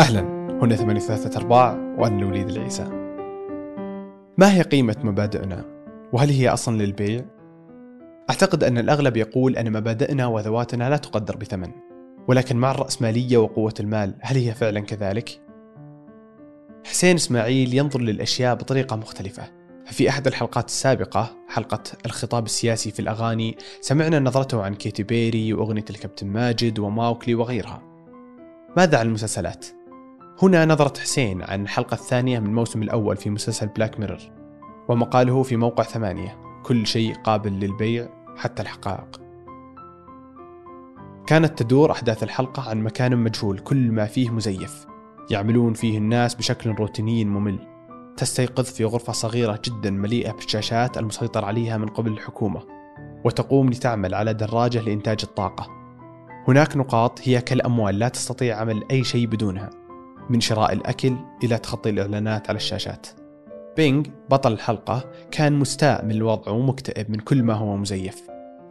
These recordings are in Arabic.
أهلا هنا ثمانية ثلاثة أرباع وأنا الوليد العيسى ما هي قيمة مبادئنا؟ وهل هي أصلا للبيع؟ أعتقد أن الأغلب يقول أن مبادئنا وذواتنا لا تقدر بثمن ولكن مع الرأسمالية وقوة المال هل هي فعلا كذلك؟ حسين إسماعيل ينظر للأشياء بطريقة مختلفة ففي أحد الحلقات السابقة حلقة الخطاب السياسي في الأغاني سمعنا نظرته عن كيتي بيري وأغنية الكابتن ماجد وماوكلي وغيرها ماذا عن المسلسلات؟ هنا نظرة حسين عن الحلقة الثانية من الموسم الأول في مسلسل بلاك ميرور ومقاله في موقع ثمانية كل شيء قابل للبيع حتى الحقائق. كانت تدور أحداث الحلقة عن مكان مجهول كل ما فيه مزيف يعملون فيه الناس بشكل روتيني ممل. تستيقظ في غرفة صغيرة جدا مليئة بالشاشات المسيطر عليها من قبل الحكومة وتقوم لتعمل على دراجة لإنتاج الطاقة. هناك نقاط هي كالأموال لا تستطيع عمل أي شيء بدونها. من شراء الأكل إلى تخطي الإعلانات على الشاشات. بينغ بطل الحلقة كان مستاء من الوضع ومكتئب من كل ما هو مزيف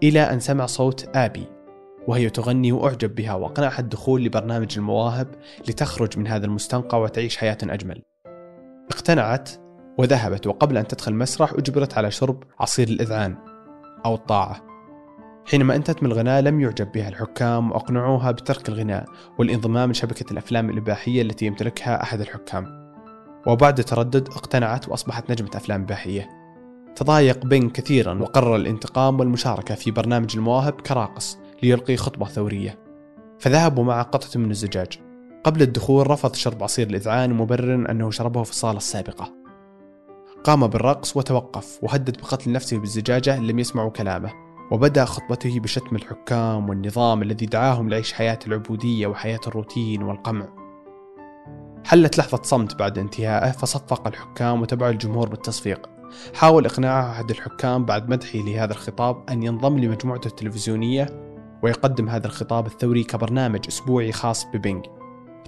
إلى أن سمع صوت آبي وهي تغني وأعجب بها وأقنعها الدخول لبرنامج المواهب لتخرج من هذا المستنقع وتعيش حياة أجمل. اقتنعت وذهبت وقبل أن تدخل المسرح أجبرت على شرب عصير الإذعان أو الطاعة. حينما انتهت من الغناء لم يعجب بها الحكام وأقنعوها بترك الغناء والانضمام لشبكة الأفلام الإباحية التي يمتلكها أحد الحكام. وبعد تردد اقتنعت وأصبحت نجمة أفلام إباحية. تضايق بين كثيرا وقرر الانتقام والمشاركة في برنامج المواهب كراقص ليلقي خطبة ثورية. فذهبوا مع قطعة من الزجاج. قبل الدخول رفض شرب عصير الإذعان مبررا أنه شربه في الصالة السابقة قام بالرقص وتوقف وهدد بقتل نفسه بالزجاجة لم يسمعوا كلامه وبدأ خطبته بشتم الحكام والنظام الذي دعاهم لعيش حياة العبودية وحياة الروتين والقمع. حلت لحظة صمت بعد انتهائه فصفق الحكام وتبع الجمهور بالتصفيق. حاول إقناعه أحد الحكام بعد مدحه لهذا الخطاب أن ينضم لمجموعته التلفزيونية ويقدم هذا الخطاب الثوري كبرنامج أسبوعي خاص ببينغ.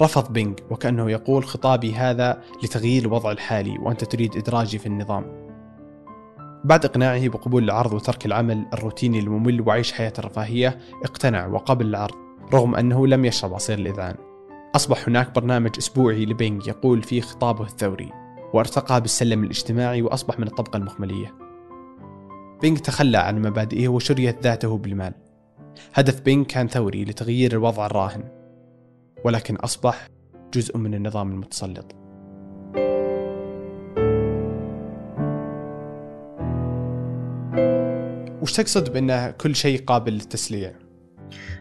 رفض بينغ وكأنه يقول خطابي هذا لتغيير الوضع الحالي وأنت تريد إدراجي في النظام. بعد إقناعه بقبول العرض وترك العمل الروتيني الممل وعيش حياة الرفاهية اقتنع وقبل العرض رغم أنه لم يشرب عصير الإذعان. أصبح هناك برنامج أسبوعي لبينغ يقول فيه خطابه الثوري وارتقى بالسلم الاجتماعي وأصبح من الطبقة المخملية بينغ تخلى عن مبادئه وشريت ذاته بالمال. هدف بينغ كان ثوري لتغيير الوضع الراهن ولكن أصبح جزء من النظام المتسلط. وش تقصد بأن كل شيء قابل للتسليع؟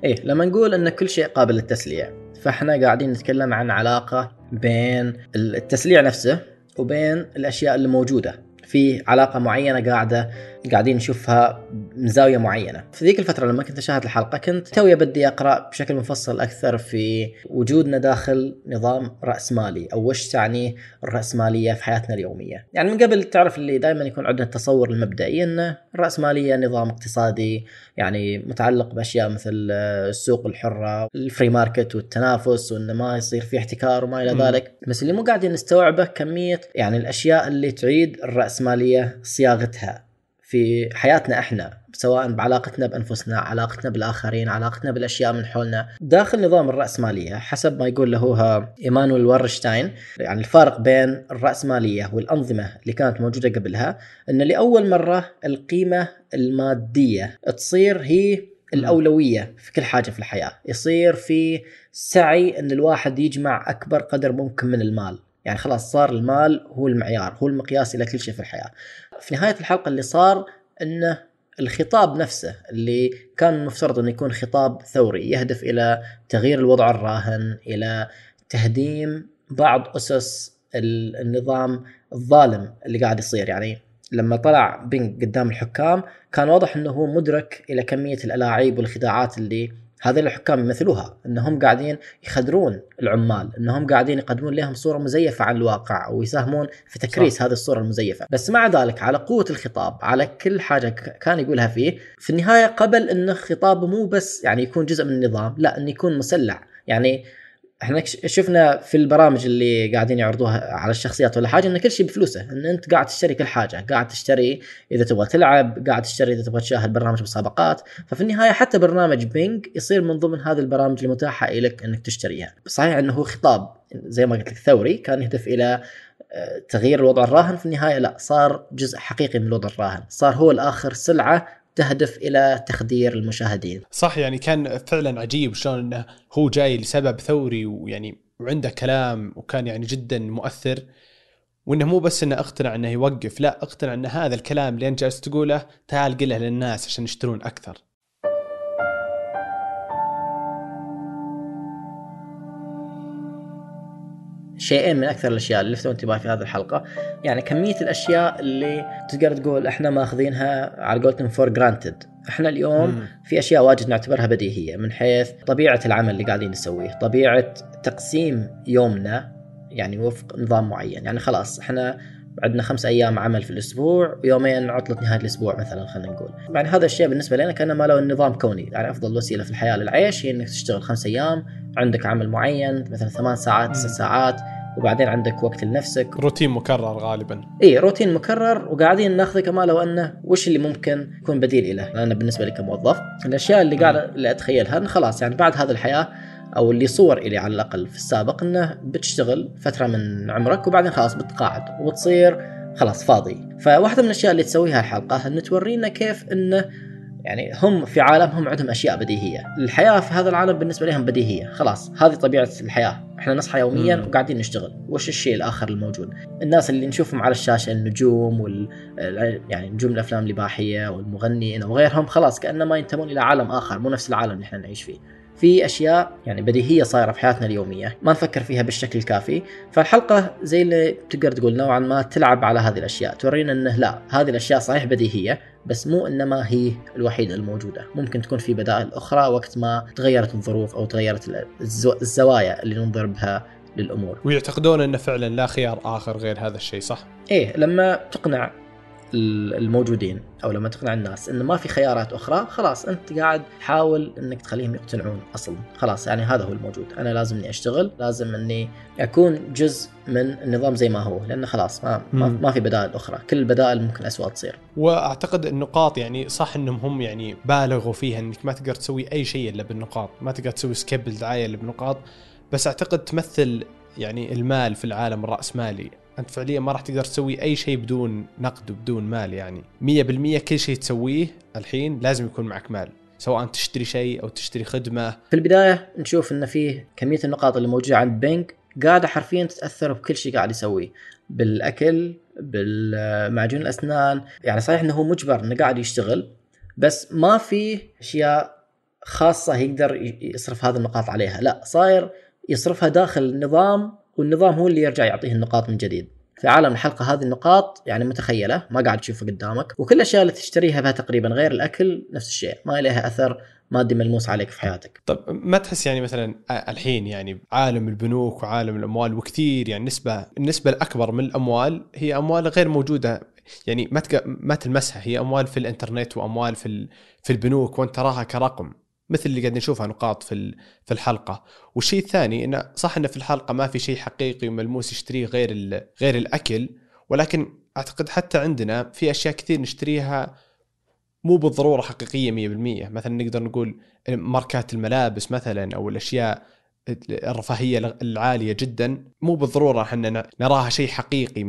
إيه لما نقول إن كل شيء قابل للتسليع فإحنا قاعدين نتكلم عن علاقة بين التسليع نفسه وبين الأشياء اللي موجودة في علاقة معينة قاعدة قاعدين نشوفها من زاويه معينة. في ذيك الفترة لما كنت أشاهد الحلقة كنت توي بدي أقرأ بشكل مفصل أكثر في وجودنا داخل نظام راسمالي أو وش تعني الراسماليه في حياتنا اليومية. يعني من قبل تعرف اللي دائما يكون عندنا التصور المبدئي إن الراسماليه نظام اقتصادي يعني متعلق بأشياء مثل السوق الحرة ال free market والتنافس وانه ما يصير في احتكار وما إلى ذلك. بس اللي مو قاعدين نستوعبه كمية يعني الأشياء اللي تعيد الراسماليه صياغتها. في حياتنا إحنا سواء بعلاقتنا بأنفسنا، علاقتنا بالآخرين، علاقتنا بالأشياء من حولنا، داخل نظام الرأسمالية حسب ما يقول له إيمانويل ورشتاين يعني الفارق بين الرأسمالية والأنظمة اللي كانت موجودة قبلها إن لأول مرة القيمة المادية تصير هي الأولوية في كل حاجة في الحياة، يصير في سعي إن الواحد يجمع أكبر قدر ممكن من المال، يعني خلاص صار المال هو المعيار هو المقياس إلى كل شيء في الحياة. في نهاية الحلقة اللي صار إنه الخطاب نفسه اللي كان المفترض إنه يكون خطاب ثوري يهدف إلى تغيير الوضع الراهن إلى تهديم بعض أسس النظام الظالم اللي قاعد يصير. يعني لما طلع بينج قدام الحكام كان واضح إنه هو مدرك إلى كمية الألاعيب والخداعات اللي هذول الحكام يمثلوها إنهم قاعدين يخدرون العمال إنهم قاعدين يقدمون لهم صورة مزيفة عن الواقع ويساهمون في تكريس صح. هذه الصورة المزيفة بس مع ذلك على قوة الخطاب على كل حاجة كان يقولها فيه في النهاية قبل انه خطابه مو بس يعني يكون جزء من النظام لا إنه يكون مسلع يعني إحنا شفنا في البرامج اللي قاعدين يعرضوها على الشخصيات ولا حاجة إن كل شيء بفلوسه إن أنت قاعد تشتري كل حاجة قاعد تشتري إذا تبغى تلعب قاعد تشتري إذا تبغى تشاهد برنامج مسابقات. ففي النهاية حتى برنامج بينج يصير من ضمن هذه البرامج المتاحة لك إنك تشتريها. صحيح إنه هو خطاب زي ما قلت لك ثوري كان يهدف إلى آه، تغيير الوضع الراهن. في النهاية لا صار جزء حقيقي من الوضع الراهن. صار هو الآخر سلعة تهدف إلى تخدير المشاهدين. صح يعني كان فعلا عجيب شلون إنه هو جاي لسبب ثوري ويعني وعنده كلام وكان يعني جدا مؤثر. وإنه مو بس إنه اقتنع إنه يوقف لا اقتنع إن هذا الكلام اللي انت جالس تقوله تعال قله للناس عشان يشترون أكثر. شيئين من أكثر الأشياء اللي لفتوا انتباهي في هذه الحلقة. يعني كمية الأشياء اللي تقدر تقول إحنا ماخذينها على قولتهم for granted إحنا اليوم مم. في أشياء واجد نعتبرها بديهية من حيث طبيعة العمل اللي قاعدين نسويه طبيعة تقسيم يومنا يعني وفق نظام معين. يعني خلاص إحنا عندنا خمس أيام عمل في الأسبوع ويومين عطلة نهاية الأسبوع مثلا خلينا نقول. يعني هذا الشيء بالنسبة لنا كانما لو النظام كوني. يعني أفضل وسيلة في الحياة للعيش هي إنك تشتغل خمس أيام عندك عمل معين مثلا ثمان ساعات تسع. ساعات وبعدين عندك وقت لنفسك. روتين مكرر غالبا. اي روتين مكرر وقاعدين ناخذه كما لو أنه وش اللي ممكن يكون بديل له أنا بالنسبة لي كموظف الأشياء اللي قاعد اللي أتخيلها انه خلاص يعني بعد هذه الحياة أو اللي صور إلي على الأقل في السابق إنه بتشتغل فترة من عمرك وبعدين خلاص بتقاعد وبتصير خلاص فاضي فواحدة من الأشياء اللي تسويها الحلقة إنه تورينا كيف إنه يعني هم في عالمهم عندهم أشياء بديهية، الحياة في هذا العالم بالنسبة لهم بديهية، خلاص هذه طبيعة الحياة، إحنا نصحى يوميا. وقاعدين نشتغل، وش الشيء الآخر الموجود؟ الناس اللي نشوفهم على الشاشة النجوم وال يعني نجوم الأفلام الإباحية والمغنيين وغيرهم خلاص كأنما ينتمون إلى عالم آخر مو نفس العالم اللي إحنا نعيش فيه. في أشياء يعني بديهية صايرة في حياتنا اليومية. ما نفكر فيها بالشكل الكافي. فالحلقة زي اللي تقدر تقول نوعا ما تلعب على هذه الأشياء. تورينا إنه لا هذه الأشياء صحيح بديهية بس مو إنما هي الوحيدة الموجودة. ممكن تكون في بدائل أخرى وقت ما تغيرت الظروف أو تغيرت الزو... الزوايا اللي ننظر بها للأمور. ويعتقدون إنه فعلا لا خيار آخر غير هذا الشيء صح؟ إيه لما تقنع الموجودين أو لما تقنع الناس انه ما في خيارات أخرى خلاص أنت قاعد تحاول إنك تخليهم يقتنعون أصلا. خلاص يعني هذا هو الموجود. أنا لازم إني أشتغل لازم إني أكون جزء من النظام زي ما هو لأنه خلاص ما ما, مم. ما في بدائل أخرى. كل البدائل ممكن اسوء تصير. وأعتقد النقاط يعني صح إنهم هم يعني بالغوا فيها إنك ما تقدر تسوي أي شيء إلا بالنقاط، ما تقدر تسوي skip الدعايه إلا بنقاط، بس أعتقد تمثل يعني المال في العالم الراسمالي، أنت فعليا ما راح تقدر تسوي أي شيء بدون نقد وبدون مال يعني، 100% كل شيء تسويه الحين لازم يكون معك مال، سواء تشتري شيء أو تشتري خدمة، في البداية نشوف إن فيه كمية النقاط اللي موجودة عند بينج قاعدة حرفيا تتأثر بكل شيء قاعد يسويه بالأكل بالمعجون الأسنان. يعني صحيح إنه هو مجبر إنه قاعد يشتغل بس ما في أشياء خاصة يقدر يصرف هذه النقاط عليها. لا صاير يصرفها داخل النظام والنظام هو اللي يرجع يعطيه النقاط من جديد في عالم الحلقة هذه النقاط يعني متخيلة ما قاعد تشوفها قدامك وكل الاشياء اللي تشتريها بها تقريبا غير الأكل نفس الشيء ما لها أثر مادي ملموس عليك في حياتك طب ما تحس يعني مثلا الحين يعني عالم البنوك وعالم الأموال وكثير يعني نسبة النسبة الأكبر من الأموال هي أموال غير موجودة يعني ما. ما تلمسها هي أموال في الإنترنت وأموال في. في البنوك وأنت تراها كرقم مثل اللي قاعد نشوفها نقاط في. في الحلقة والشيء الثاني انه صح انه في الحلقة ما في شيء حقيقي وملموس يشتريه غير. غير الأكل ولكن أعتقد حتى عندنا في أشياء كثير نشتريها مو بالضرورة حقيقية 100% مثلا نقدر نقول ماركات الملابس مثلا أو الأشياء الرفاهية العالية جدا مو بالضرورة إحنا نراها شيء حقيقي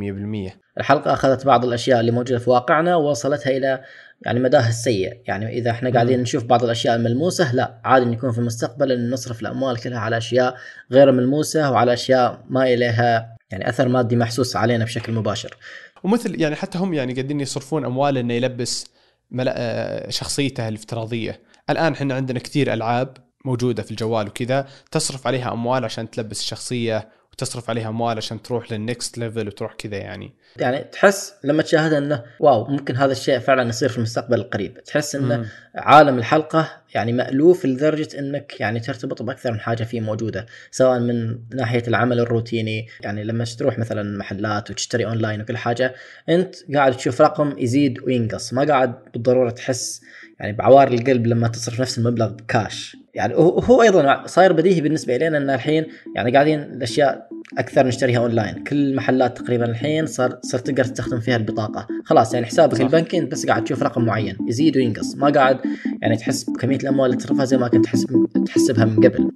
100% الحلقة أخذت بعض الأشياء اللي موجودة في واقعنا ووصلتها إلى يعني مداها السيء يعني إذا إحنا قاعدين. نشوف بعض الأشياء الملموسة لا عادي إن يكون في المستقبل إن نصرف الأموال كلها على أشياء غير ملموسة وعلى أشياء ما إليها يعني أثر مادي محسوس علينا بشكل مباشر ومثل يعني حتى هم يعني قاعدين يصرفون أموال إنه يلبس. آه، شخصيته الافتراضية الآن إحنا عندنا كثير ألعاب موجودة في الجوال وكذا تصرف عليها أموال عشان تلبس الشخصية وتصرف عليها أموال عشان تروح لل next level وتروح كذا يعني يعني تحس لما تشاهدها إنه واو ممكن هذا الشيء فعلا يصير في المستقبل القريب تحس إنه. عالم الحلقة يعني مألوف لدرجة إنك يعني ترتبط بأكثر من حاجة فيه موجودة سواء من ناحية العمل الروتيني يعني لما تروح مثلا محلات وتشتري أونلاين وكل حاجة أنت قاعد تشوف رقم يزيد وينقص ما قاعد بالضرورة تحس يعني بعوار القلب لما تصرف نفس المبلغ بكاش. يعني هو أيضا صاير بديهي بالنسبة إلينا إن الحين يعني قاعدين الأشياء أكثر نشتريها أونلاين. كل المحلات تقريبا الحين صار صرت تقدر تستخدم فيها البطاقة. خلاص يعني حسابك. البنكي انت بس قاعد تشوف رقم معين يزيد وينقص. ما قاعد يعني تحس بكمية الأموال اللي تصرفها زي ما كنت تحس تحسبها من قبل.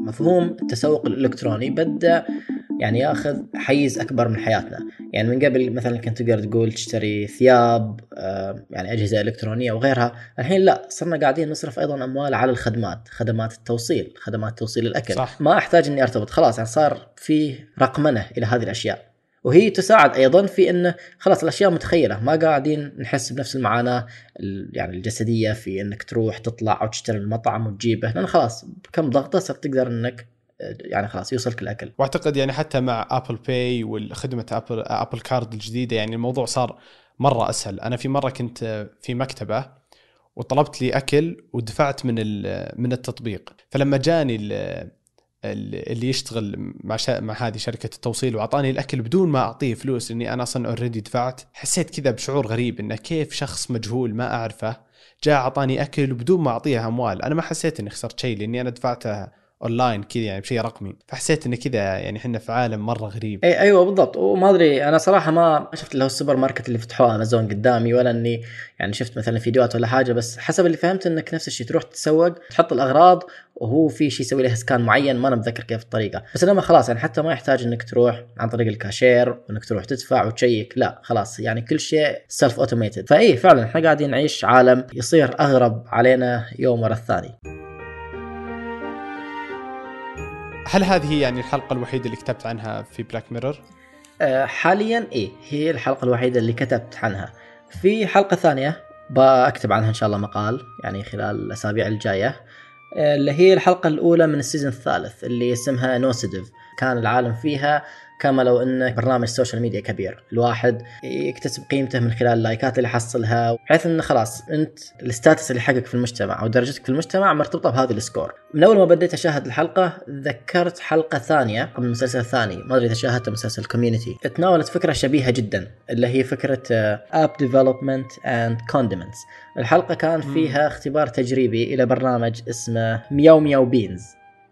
مفهوم التسوق الإلكتروني. بدأ يعني ياخذ حيز أكبر من حياتنا. يعني من قبل مثلا كنت تقدر تقول تشتري ثياب آه، يعني أجهزة إلكترونية وغيرها. الحين لا صرنا قاعدين نصرف أيضا أموال على الخدمات خدمات التوصيل خدمات توصيل الأكل. صح. ما أحتاج إني أرتبط. خلاص يعني صار في رقمنة إلى هذه الأشياء. وهي تساعد أيضا في إنه خلاص الأشياء متخيلة ما قاعدين نحس بنفس المعاناة ال- يعني الجسدية في إنك تروح تطلع أو تشتري المطعم وتجيبه. لأن خلاص بكم ضغطة صرت تقدر إنك يعني خلاص يوصلك الأكل. واعتقد يعني حتى مع Apple Pay والخدمة Apple Apple Card الجديدة يعني الموضوع صار مرة أسهل. أنا في مرة كنت في مكتبة وطلبت لي أكل ودفعت من من التطبيق. فلما جاني ال- ال- اللي يشتغل مع شا... مع هذه شركة التوصيل وأعطاني الأكل بدون ما أعطيه فلوس إني أنا أصلا already دفعت حسيت كذا بشعور غريب إنه كيف شخص مجهول ما أعرفه جاء أعطاني أكل بدون ما أعطيه أموال. أنا ما حسيت إني خسرت شيء لأني أنا دفعته اونلاين كذا يعني بشيء رقمي. فحسيت انه كذا يعني إحنا في عالم مرة غريب. إي أيوه بالضبط. وما أدري أنا صراحة ما شفت اللي هو السوبرماركت اللي فتحوه امازون قدامي ولا إني يعني شفت مثلا فيديوهات ولا حاجة بس حسب اللي فهمت إنك نفس الشيء تروح تتسوق تحط الأغراض وهو في شيء يسوي لها scan معين ما أنا متذكر كيف الطريقة. بس لما خلاص يعني حتى ما يحتاج إنك تروح عن طريق الكاشير وإنك تروح تدفع و check. لا خلاص يعني كل شيء self automated فإي فعلا إحنا قاعدين نعيش عالم يصير أغرب علينا يوم ورا الثاني. هل هذه يعني الحلقة الوحيدة اللي كتبت عنها في Black Mirror آه، حاليا إيه هي الحلقة الوحيدة اللي كتبت عنها. في حلقة ثانية بكتب عنها إن شاء الله مقال يعني خلال الأسابيع الجاية. آه، اللي هي الحلقة الأولى من ال season الثالث اللي اسمها Nosedive كان العالم فيها كما لو أنه برنامج social media كبير. الواحد يكتسب قيمته من خلال اللايكات اللي يحصلها بحيث إنه خلاص أنت ال status اللي حقك في المجتمع أو درجتك في المجتمع مرتبطة بهذه ال score من أول ما بديت أشاهد الحلقة تذكرت حلقة ثانية من مسلسل ثاني. ما أدري إذا شاهدت مسلسل Community تناولت فكرة شبيهة جدا اللي هي فكرة App Development and Condiments الحلقة كان. فيها اختبار تجريبي إلى برنامج اسمه MeowMeowBeenz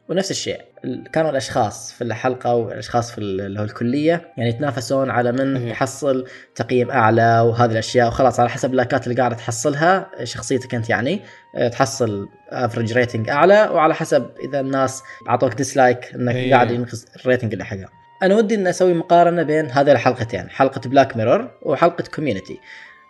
ونفس الشيء ال- كانوا الأشخاص في الحلقة والأشخاص في ال- اللي هو الكلية يعني يتنافسون على من. يحصل تقييم أعلى وهذه الأشياء وخلاص على حسب اللايكات اللي قاعدة تحصلها شخصيتك أنت يعني آه، تحصل average rating أعلى وعلى حسب إذا الناس أعطوك dislike إنك إيه. قاعد ينقص ال rating اللي حقها أنا ودي ان أسوي مقارنة بين هذه الحلقتين حلقة Black Mirror وحلقة Community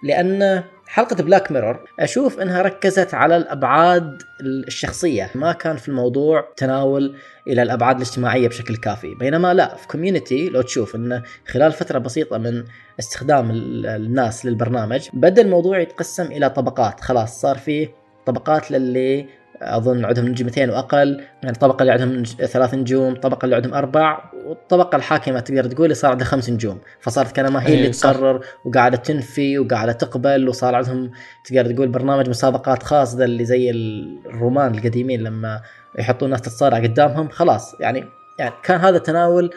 لأن حلقة Black Mirror أشوف إنها ركزت على الأبعاد الشخصية. ما كان في الموضوع تناول إلى الأبعاد الاجتماعية بشكل كافي. بينما لا في Community لو تشوف انه خلال فترة بسيطة من استخدام ال- الناس للبرنامج بدأ الموضوع يتقسم إلى طبقات. خلاص صار في طبقات للي أظن عندهم نجمتين وأقل يعني الطبقة اللي عندهم ثلاث نجوم الطبقة اللي عندهم أربع والطبقة الحاكمة تقدر تقول صار عندها خمس نجوم. فصارت كانما هي إيه، اللي. تقرر وقاعدة تنفي وقاعدة تقبل وصار عندهم تقدر تقول برنامج مسابقات خاص ذا اللي زي الرومان القديمين لما يحطون ناس تتصارع قدامهم خلاص. يعني يعني كان هذا التناول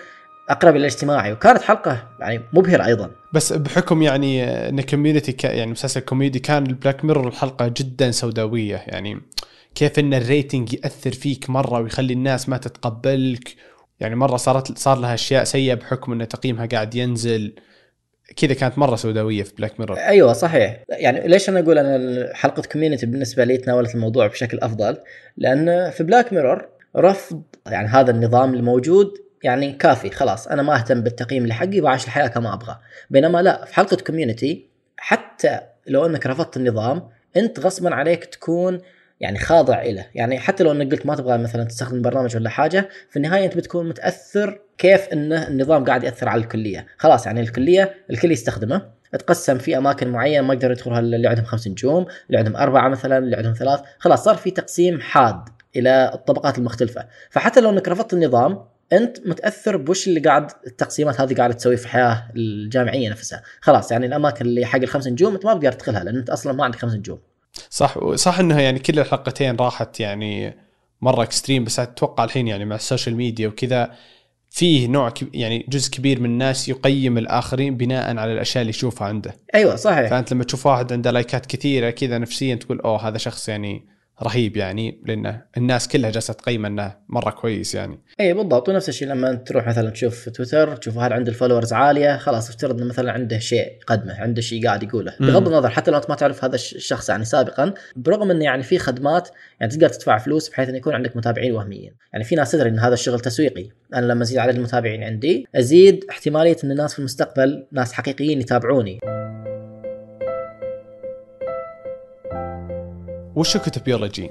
أقرب إلى الاجتماعي وكانت حلقة يعني مبهرة أيضا. بس بحكم يعني إن Community يعني مسلسل كوميدي كان ال Black Mirror الحلقة جدا سوداوية. يعني كيف إن ال rating يأثر فيك مرة ويخلي الناس ما تتقبلك. يعني مرة صارت صار لها أشياء سيئة بحكم إن تقييمها قاعد ينزل. كذا كانت مرة سوداوية في Black Mirror أيوه صحيح. يعني ليش أنا أقول أن حلقة Community بالنسبة لي تناولت الموضوع بشكل أفضل؟ لأن في Black Mirror رفض يعني هذا النظام الموجود يعني كافي. خلاص أنا ما أهتم بالتقييم اللي حقي بعيش الحياة كما أبغى. بينما لا في حلقة Community حتى لو أنك رفضت النظام أنت غصبا عليك تكون يعني خاضع له يعني حتى لو إنك قلت ما تبغى مثلا تستخدم برنامج ولا حاجة في النهاية أنت بتكون متأثر كيف إنه النظام قاعد يأثر على الكلية. خلاص يعني الكلية الكل يستخدمه. تقسم في أماكن معينة ما يقدروا يدخلوها إلا اللي عندهم خمس نجوم اللي عندهم أربعة مثلا اللي عندهم ثلاث. خلاص صار في تقسيم حاد إلى الطبقات المختلفة. فحتى لو إنك رفضت النظام أنت متأثر بوش اللي قاعد التقسيمات هذه قاعدة تسوي في الحياة الجامعية نفسها. خلاص يعني الأماكن اللي حق الخمس نجوم أنت ما بتقدر تدخلها لأن أنت أصلا ما عندك خمس نجوم. صح صح إنها يعني كل الحلقتين راحت يعني مرة extreme بس أتوقع الحين يعني مع ال social media وكذا فيه نوع. يعني جزء كبير من الناس يقيم الآخرين بناء على الأشياء اللي يشوفها عنده أيوه صحيح فأنت لما تشوف واحد عنده لايكات كثيرة كذا نفسيا تقول أوه هذا شخص يعني رهيب يعني لأن الناس كلها جالسة تقيم أنه مرة كويس يعني. إي بالضبط. ونفس الشيء لما تروح مثلا تشوف في تويتر تشوف هذا عنده ال followers عالية خلاص افترض إنه مثلا عنده شيء قدمه عنده شيء قاعد يقوله. مم. بغض النظر حتى لو أنت ما تعرف هذا الش- الشخص يعني سابقا برغم انه يعني في خدمات يعني تقدر تدفع فلوس بحيث إنه يكون عندك متابعين وهميين. يعني في ناس تدري إن هذا الشغل تسويقي. أنا لما أزيد عدد المتابعين عندي أزيد احتمالية إن الناس في المستقبل ناس حقيقيين يتابعوني. وش كتبيولوجي؟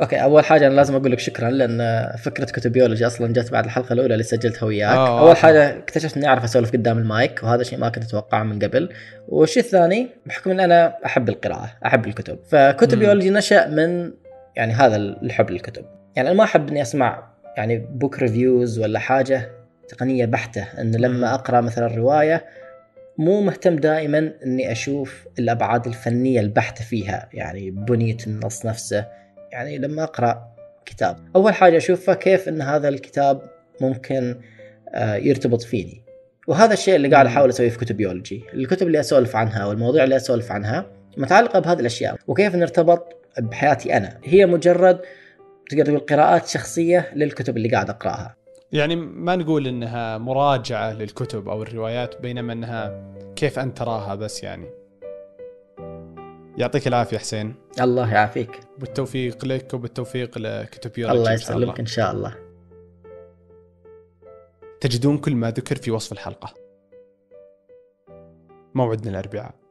okay أول حاجة أنا لازم أقول لك شكرا لأن فكرة كتبيولوجي أصلا جت بعد الحلقة الأولى اللي سجلتها وياك. آه، أول آه. حاجة اكتشفت إني أعرف أسولف قدام المايك وهذا شيء ما كنت أتوقعه من قبل. والشيء الثاني بحكم إن أنا أحب القراءة أحب الكتب فكتبيولوجي نشأ من يعني هذا الحب للكتب. يعني أنا ما أحب إني أسمع يعني book reviews ولا حاجة تقنية بحتة إن لما أقرأ مثلا رواية مو مهتم دائما إني أشوف الأبعاد الفنية البحتة فيها يعني بنية النص نفسه. يعني لما أقرأ كتاب أول حاجة اشوفها كيف إن هذا الكتاب ممكن آه، يرتبط فيني. وهذا الشيء اللي قاعد أحاول أسويه في كتب بيولوجي. الكتب اللي أسولف عنها والمواضيع اللي أسولف عنها متعلقة بهذه الأشياء. وكيف نرتبط بحياتي أنا. هي مجرد تقدر تقول قراءات شخصية للكتب اللي قاعد أقرأها. يعني ما نقول إنها مراجعة للكتب أو الروايات بينما إنها كيف أنت تراها بس يعني. يعطيك العافية حسين. الله يعافيك. بالتوفيق لك وبالتوفيق لكتبيولوجي الله إن شاء يسلمك إن شاء الله. تجدون كل ما ذكر في وصف الحلقة. موعدنا الأربعاء.